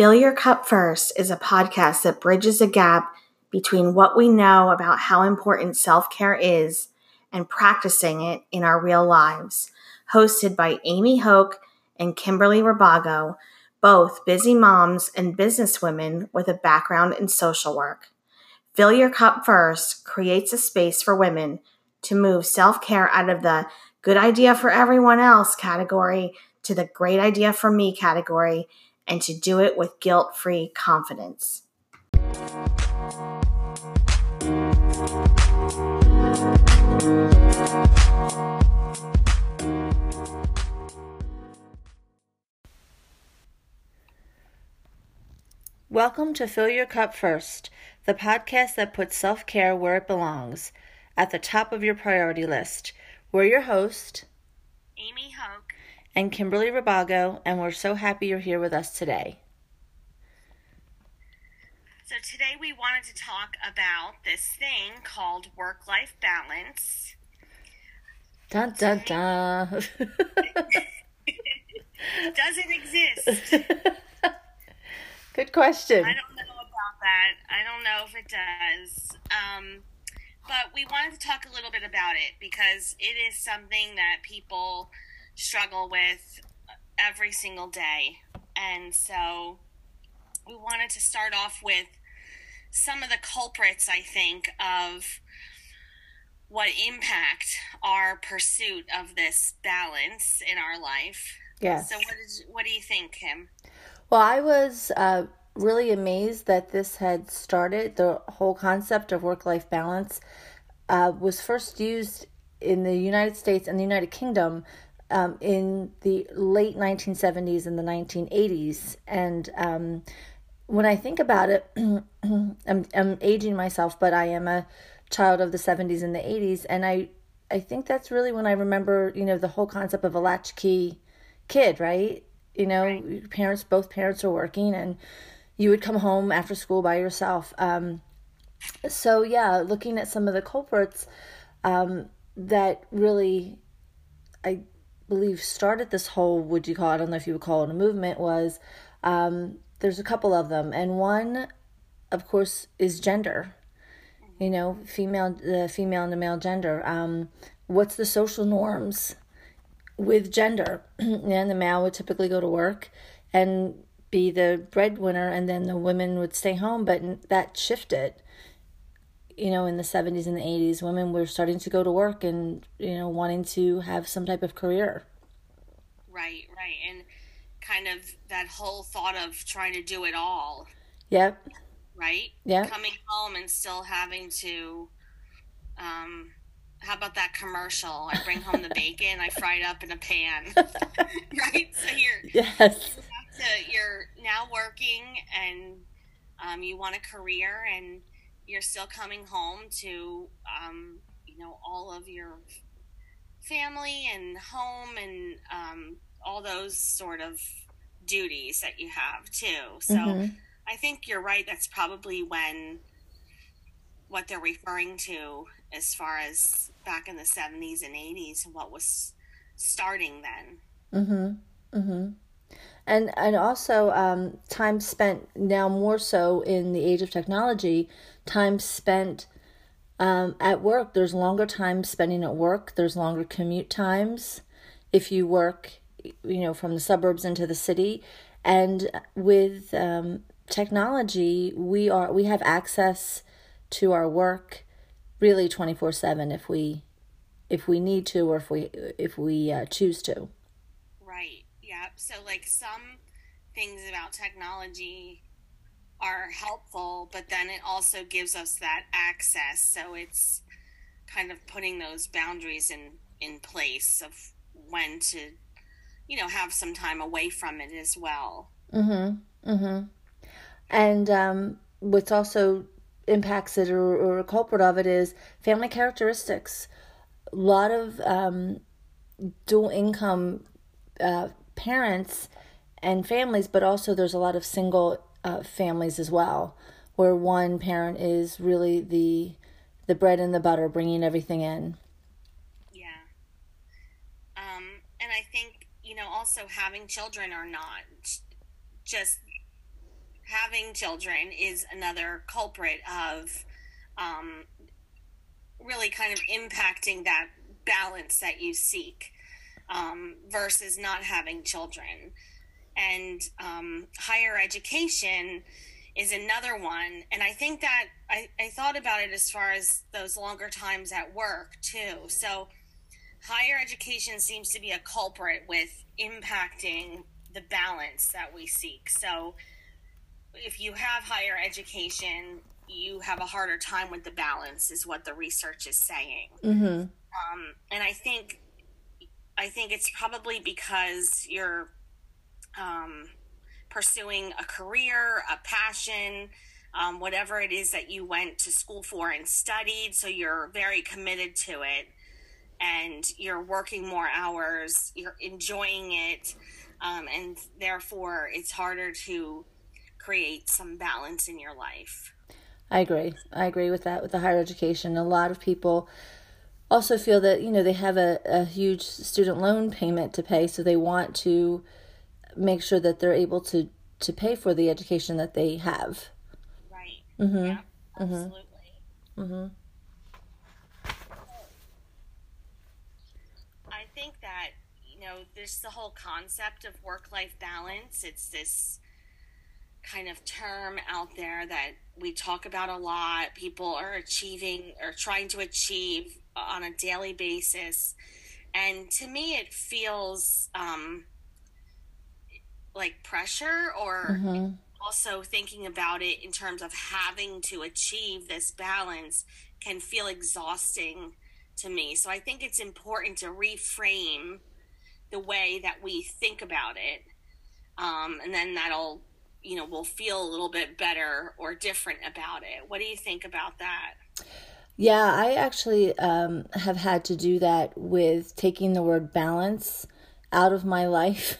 Fill Your Cup First is a podcast that bridges a gap between what we know about how important self care is and practicing it in our real lives. Hosted by Amy Hoke and Kimberly Rabago, both busy moms and businesswomen with a background in social work. Fill Your Cup First creates a space for women to move self care out of the good idea for everyone else category to the great idea for me category and to do it with guilt free confidence. Welcome to Fill Your Cup First, the podcast that puts self care where it belongs, at the top of your priority list. We're your host, Amy Hoke and Kimberly Rabago, and we're so happy you're here with us today. So, today we wanted to talk about this thing called work life balance. Dun dun dun. Does it exist? Good question. I don't know about that. I don't know if it does. Um, but we wanted to talk a little bit about it because it is something that people struggle with every single day. And so we wanted to start off with some of the culprits, I think, of what impact our pursuit of this balance in our life. Yes. So what is what do you think, Kim? Well, I was uh, really amazed that this had started. The whole concept of work life balance uh, was first used in the United States and the United Kingdom um, in the late 1970s and the 1980s. And um, when I think about it, I'm, I'm aging myself, but I am a child of the 70s and the 80s. And I, I think that's really when I remember, you know, the whole concept of a latchkey kid, right? you know right. parents both parents are working and you would come home after school by yourself um, so yeah looking at some of the culprits um, that really i believe started this whole would you call i don't know if you would call it a movement was um, there's a couple of them and one of course is gender you know female the female and the male gender um, what's the social norms with gender. and the male would typically go to work and be the breadwinner, and then the women would stay home. But that shifted. You know, in the 70s and the 80s, women were starting to go to work and, you know, wanting to have some type of career. Right, right. And kind of that whole thought of trying to do it all. Yep. Right? Yeah. Coming home and still having to um, how about that commercial? I bring home the bacon, I fry it up in a pan. right? So you're yes. To, you're now working and um, you want a career and you're still coming home to um, you know all of your family and home and um, all those sort of duties that you have too. So mm-hmm. I think you're right. That's probably when what they're referring to as far as back in the 70s and 80s and what was starting then. Mhm. Mhm. And and also um, time spent now more so in the age of technology, time spent um, at work. There's longer time spending at work. There's longer commute times if you work, you know, from the suburbs into the city. And with um, technology, we are we have access to our work really 24/7 if we if we need to or if we if we uh, choose to. Right. Yeah. So like some things about technology are helpful, but then it also gives us that access. So it's kind of putting those boundaries in in place of when to you know have some time away from it as well. Mhm. Mhm. And um what's also impacts it or, or a culprit of it is family characteristics. A lot of um, dual income uh, parents and families, but also there's a lot of single uh, families as well, where one parent is really the the bread and the butter, bringing everything in. Yeah. Um, and I think you know also having children or not, just having children is another culprit of um, really kind of impacting that balance that you seek um, versus not having children. And um, higher education is another one. And I think that I, I thought about it as far as those longer times at work too. So higher education seems to be a culprit with impacting the balance that we seek. So if you have higher education, you have a harder time with the balance, is what the research is saying. Mm-hmm. Um, and I think, I think it's probably because you're um, pursuing a career, a passion, um, whatever it is that you went to school for and studied. So you're very committed to it, and you're working more hours. You're enjoying it, um, and therefore it's harder to create some balance in your life. I agree. I agree with that with the higher education. A lot of people also feel that, you know, they have a, a huge student loan payment to pay, so they want to make sure that they're able to, to pay for the education that they have. Right. Mm-hmm. Yeah, mm-hmm. absolutely. Mm-hmm. I think that, you know, there's the whole concept of work life balance. It's this kind of term out there that we talk about a lot. People are achieving or trying to achieve on a daily basis. And to me, it feels um, like pressure or mm-hmm. also thinking about it in terms of having to achieve this balance can feel exhausting to me. So I think it's important to reframe the way that we think about it. Um, and then that'll you know will feel a little bit better or different about it what do you think about that yeah i actually um, have had to do that with taking the word balance out of my life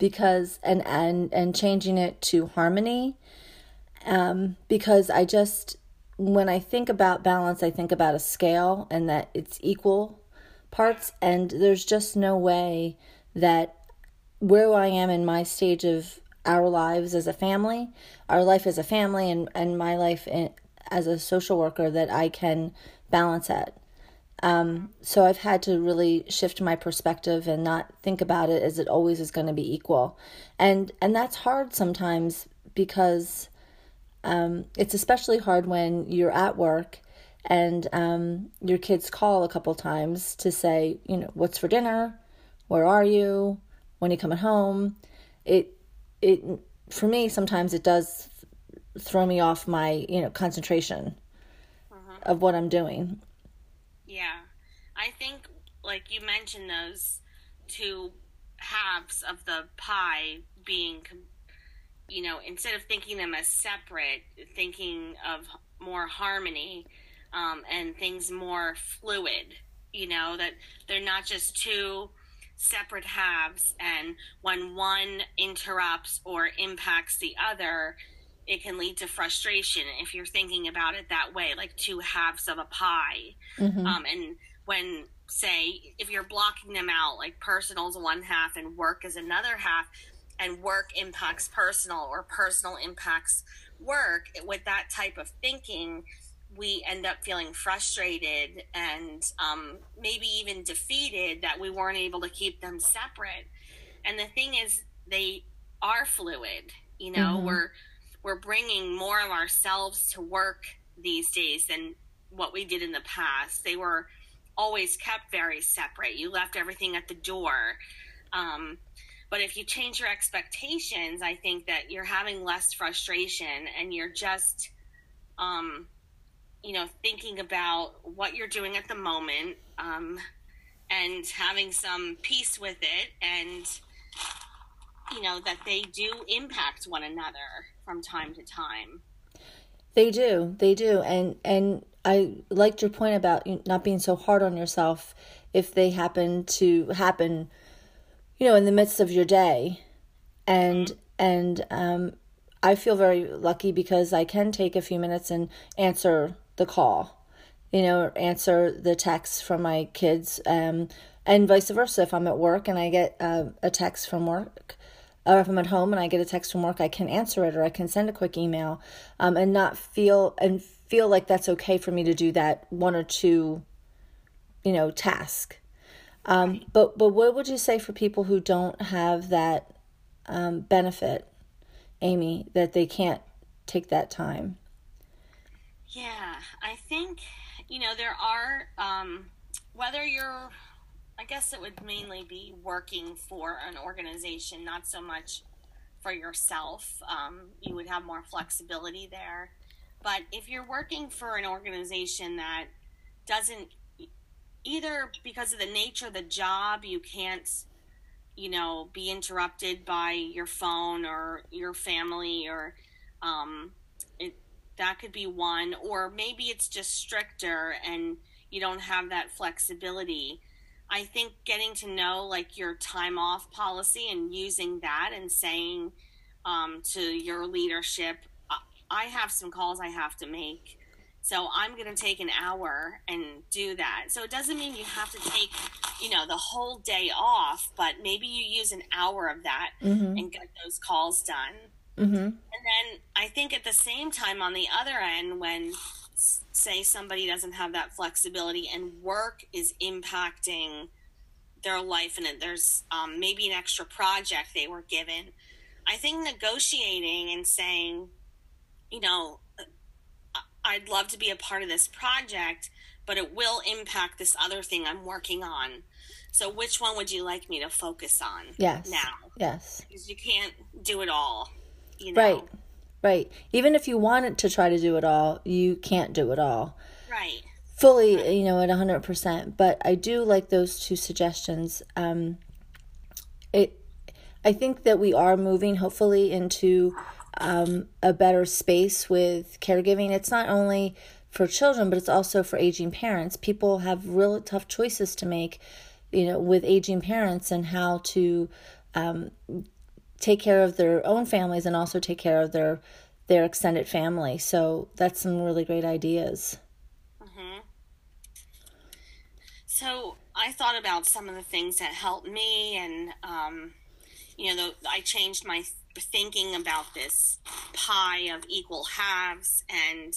because and and and changing it to harmony um, because i just when i think about balance i think about a scale and that it's equal parts and there's just no way that where i am in my stage of our lives as a family, our life as a family, and, and my life in, as a social worker that I can balance at. Um, so I've had to really shift my perspective and not think about it as it always is going to be equal, and and that's hard sometimes because um, it's especially hard when you're at work and um, your kids call a couple times to say, you know, what's for dinner, where are you, when are you coming home. It it for me sometimes it does throw me off my you know concentration uh-huh. of what I'm doing. Yeah, I think like you mentioned those two halves of the pie being you know instead of thinking them as separate thinking of more harmony um, and things more fluid you know that they're not just two separate halves and when one interrupts or impacts the other it can lead to frustration if you're thinking about it that way like two halves of a pie mm-hmm. um, and when say if you're blocking them out like personal is one half and work is another half and work impacts personal or personal impacts work with that type of thinking we end up feeling frustrated and um, maybe even defeated that we weren't able to keep them separate. And the thing is, they are fluid. You know, mm-hmm. we're we're bringing more of ourselves to work these days than what we did in the past. They were always kept very separate. You left everything at the door. Um, but if you change your expectations, I think that you're having less frustration and you're just um, you know, thinking about what you're doing at the moment um, and having some peace with it and, you know, that they do impact one another from time to time. They do, they do, and and I liked your point about not being so hard on yourself if they happen to happen, you know, in the midst of your day, and mm-hmm. and um, I feel very lucky because I can take a few minutes and answer the call, you know, answer the text from my kids, um, and vice versa. If I'm at work and I get uh, a text from work, or if I'm at home and I get a text from work, I can answer it or I can send a quick email um, and not feel and feel like that's okay for me to do that one or two, you know, task. Um, but but what would you say for people who don't have that um, benefit, Amy, that they can't take that time? Yeah, I think you know there are um, whether you're I guess it would mainly be working for an organization, not so much for yourself. Um, you would have more flexibility there. But if you're working for an organization that doesn't, either because of the nature of the job, you can't, you know, be interrupted by your phone or your family, or um, that could be one, or maybe it's just stricter and you don't have that flexibility I think getting to know like your time off policy and using that and saying um, to your leadership, I have some calls I have to make. So I'm going to take an hour and do that. So it doesn't mean you have to take, you know, the whole day off, but maybe you use an hour of that mm-hmm. and get those calls done. Mm-hmm. And then I think at the same time, on the other end, when say somebody doesn't have that flexibility and work is impacting their life and there's um, maybe an extra project they were given. I think negotiating and saying you know i'd love to be a part of this project but it will impact this other thing i'm working on. So which one would you like me to focus on yes. now? Yes. Because you can't do it all you know? right Right. Even if you wanted to try to do it all, you can't do it all. Right. Fully, right. you know, at 100%. But I do like those two suggestions. Um, it, I think that we are moving, hopefully, into um, a better space with caregiving. It's not only for children, but it's also for aging parents. People have real tough choices to make, you know, with aging parents and how to um, take care of their own families and also take care of their their extended family. So that's some really great ideas. Mm-hmm. So I thought about some of the things that helped me, and um, you know, the, I changed my thinking about this pie of equal halves, and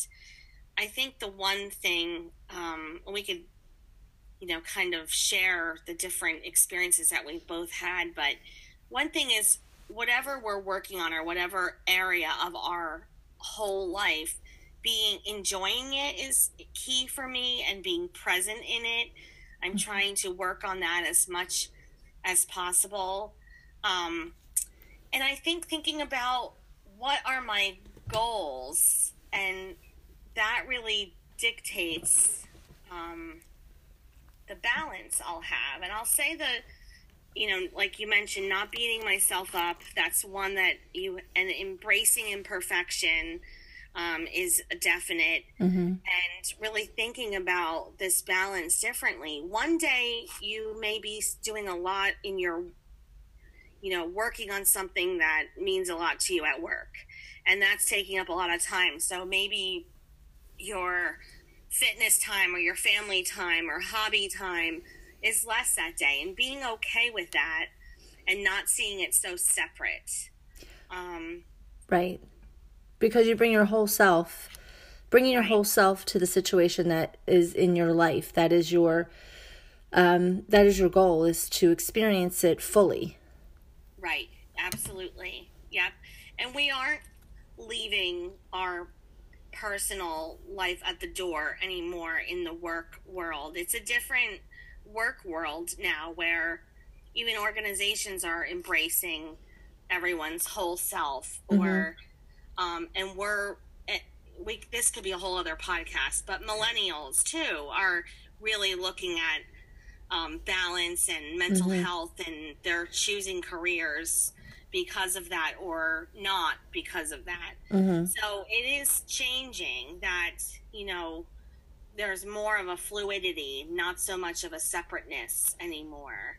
I think the one thing um, we could, you know, kind of share the different experiences that we've both had, but one thing is whatever we're working on or whatever area of our whole life being enjoying it is key for me and being present in it. I'm mm-hmm. trying to work on that as much as possible. Um, and i think thinking about what are my goals and that really dictates um, the balance i'll have. And i'll say the you know, like you mentioned, not beating myself up. That's one that you and embracing imperfection um, is definite, mm-hmm. and really thinking about this balance differently. One day you may be doing a lot in your, you know, working on something that means a lot to you at work, and that's taking up a lot of time. So maybe your fitness time or your family time or hobby time is less that day and being okay with that and not seeing it so separate. Um, right. Because you bring your whole self, bringing your right. whole self to the situation that is in your life. That is your, um, that is your goal is to experience it fully. Right. Absolutely. Yep. And we aren't leaving our personal life at the door anymore in the work world. It's a different work world now where even organizations are embracing everyone's whole self mm-hmm. or um, and we're eh, we this could be a whole other podcast but millennials too are really looking at um, balance and mental mm-hmm. health and they're choosing careers because of that or not because of that mm-hmm. so it is changing that you know there's more of a fluidity, not so much of a separateness anymore.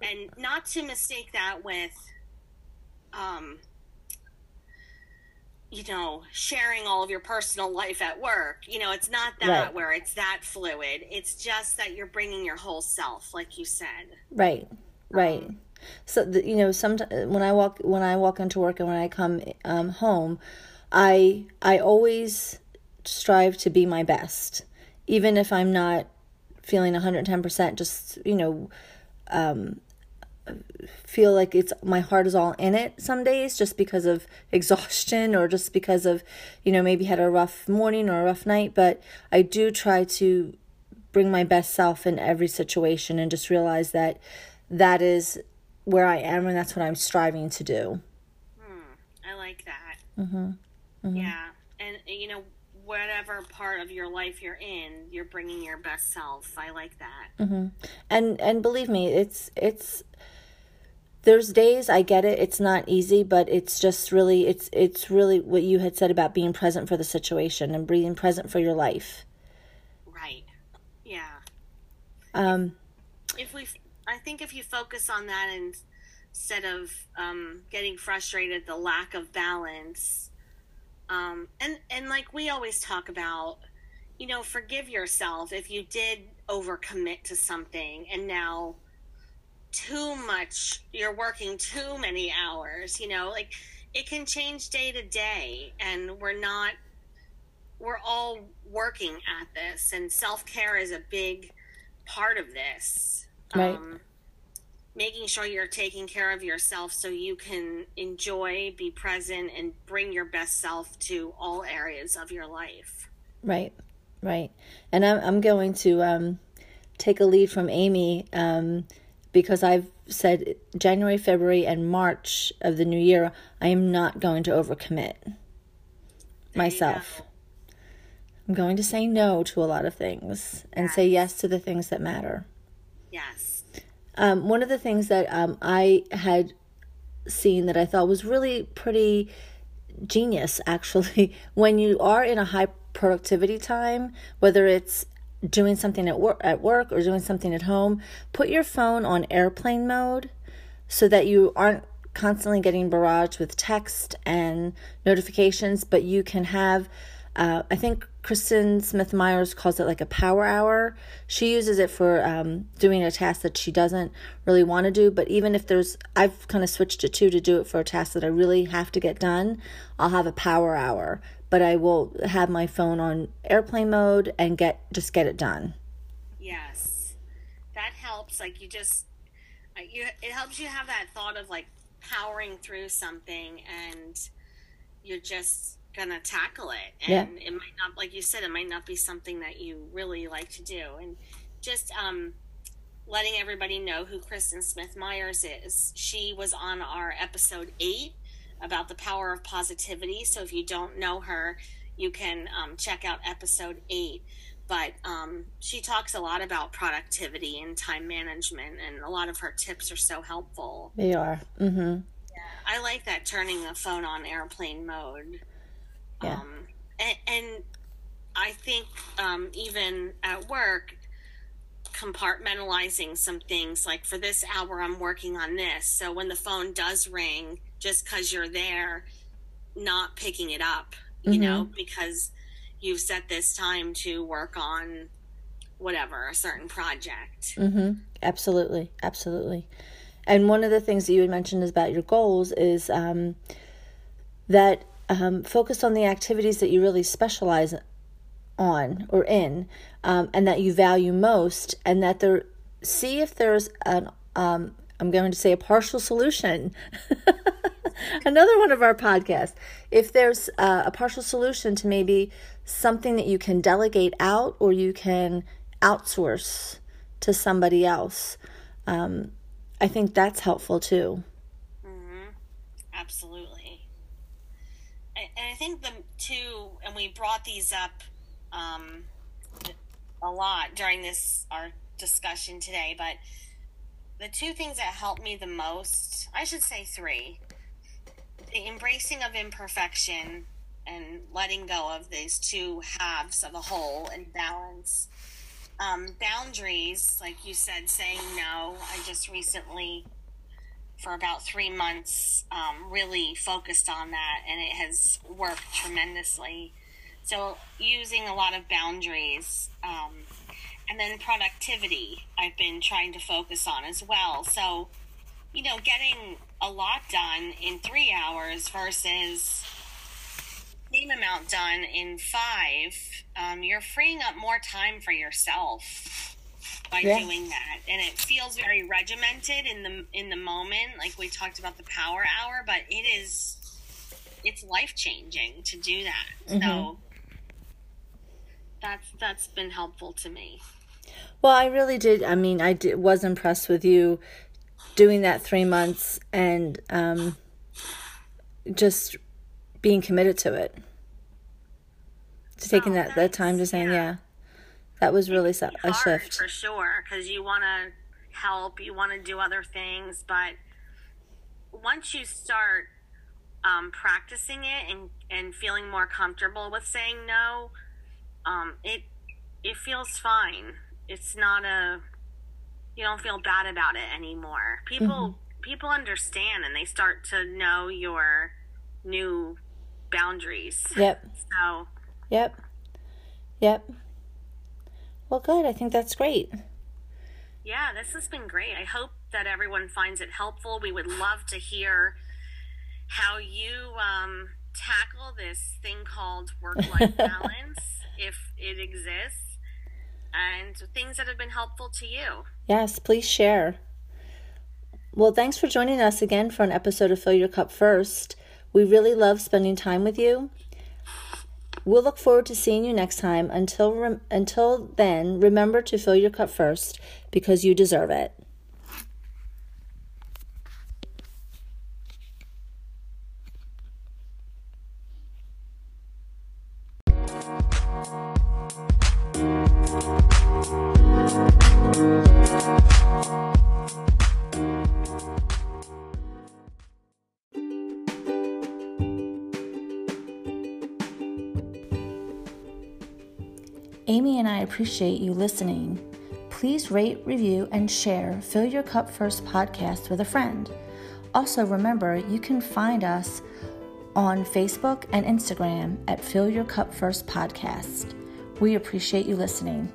And not to mistake that with, um, you know, sharing all of your personal life at work. You know, it's not that right. where it's that fluid. It's just that you're bringing your whole self, like you said. Right, right. Um, So the, you know, sometimes when I walk when I walk into work and when I come um, home, I I always strive to be my best, even if I'm not feeling 110%. Just you know, um, feel like it's my heart is all in it some days just because of exhaustion or just because of you know maybe had a rough morning or a rough night but i do try to bring my best self in every situation and just realize that that is where i am and that's what i'm striving to do hmm, i like that mm-hmm. Mm-hmm. yeah and you know whatever part of your life you're in you're bringing your best self. I like that. Mm-hmm. and and believe me it's it's there's days I get it it's not easy but it's just really it's it's really what you had said about being present for the situation and being present for your life. Right. Yeah. Um if, if we I think if you focus on that and instead of um, getting frustrated the lack of balance um, and and like we always talk about you know forgive yourself if you did overcommit to something and now too much you're working too many hours you know like it can change day to day and we're not we're all working at this and self-care is a big part of this. Right. Um, making sure you're taking care of yourself so you can enjoy be present and bring your best self to all areas of your life right right and i'm, I'm going to um, take a lead from amy um, because I've said January, February, and March of the new year, I am not going to overcommit myself. I'm going to say no to a lot of things and yes. say yes to the things that matter. Yes. Um, one of the things that um, I had seen that I thought was really pretty genius, actually, when you are in a high productivity time, whether it's doing something at work at work or doing something at home, put your phone on airplane mode so that you aren't constantly getting barraged with text and notifications, but you can have uh, I think Kristen Smith Myers calls it like a power hour. She uses it for um, doing a task that she doesn't really want to do. But even if there's, I've kind of switched to to do it for a task that I really have to get done. I'll have a power hour but I will have my phone on airplane mode and get just get it done. Yes, that helps. Like you just, you it helps you have that thought of like powering through something, and you're just gonna tackle it. And yeah. it might not, like you said, it might not be something that you really like to do, and just um letting everybody know who Kristen Smith Myers is. She was on our episode eight about the power of positivity. So if you don't know her, you can um, check out episode eight. But um, she talks a lot about productivity and time management, and a lot of her tips are so helpful. They are. Mm-hmm. Yeah, I like that turning the phone on airplane mode. Yeah. Um, and, and I think um, even at work, compartmentalizing some things like for this hour i'm working on this so when the phone does ring just because you're there not picking it up you mm-hmm. know because you've set this time to work on whatever a certain project mm-hmm. absolutely absolutely and one of the things that you had mentioned is about your goals is um, that um, focus on the activities that you really specialize on or in um, and that you value most and that there see if there's an um, i'm going to say a partial solution. Another one of our podcasts. If there's uh, a partial solution to maybe something that you can delegate out or you can outsource to somebody else um, i think that's helpful too. Mm-hmm. absolutely and i think the two and we brought these up um, a lot during this our discussion today, but the two things that helped me the most, I should say three. The embracing of imperfection and letting go of these two halves of a whole and balance. Um, boundaries, like you said, saying no. I just recently, for about three months, um, really focused on that, and it has worked tremendously. So using a lot of boundaries. Um, and then productivity, I've been trying to focus on as well. So you know, getting a lot done in three hours versus same amount done in five, um, you're freeing up more time for yourself by yeah. doing that, and it feels very regimented in the in the moment. Like we talked about the power hour, but it is it's life changing to do that. Mm-hmm. So that's that's been helpful to me. Well, I really did. I mean, I did, was impressed with you doing that three months and um, just being committed to it. To taking oh, that, that time to saying, yeah. yeah, that was really a shift. For sure, because you want to help, you want to do other things, but once you start um, practicing it and, and feeling more comfortable with saying no, um, it it feels fine. It's not a you don't feel bad about it anymore. People mm-hmm. people understand and they start to know your new boundaries. Yep. So. Yep. Yep. Well, good. I think that's great. Yeah, this has been great. I hope that everyone finds it helpful. We would love to hear how you um, tackle this thing called work life balance, if it exists, and things that have been helpful to you. Yes, please share. Well, thanks for joining us again for an episode of Fill Your Cup First. We really love spending time with you. We'll look forward to seeing you next time. Until until then, remember to fill your cup first because you deserve it. Appreciate you listening. Please rate, review, and share Fill Your Cup First podcast with a friend. Also, remember you can find us on Facebook and Instagram at Fill Your Cup First Podcast. We appreciate you listening.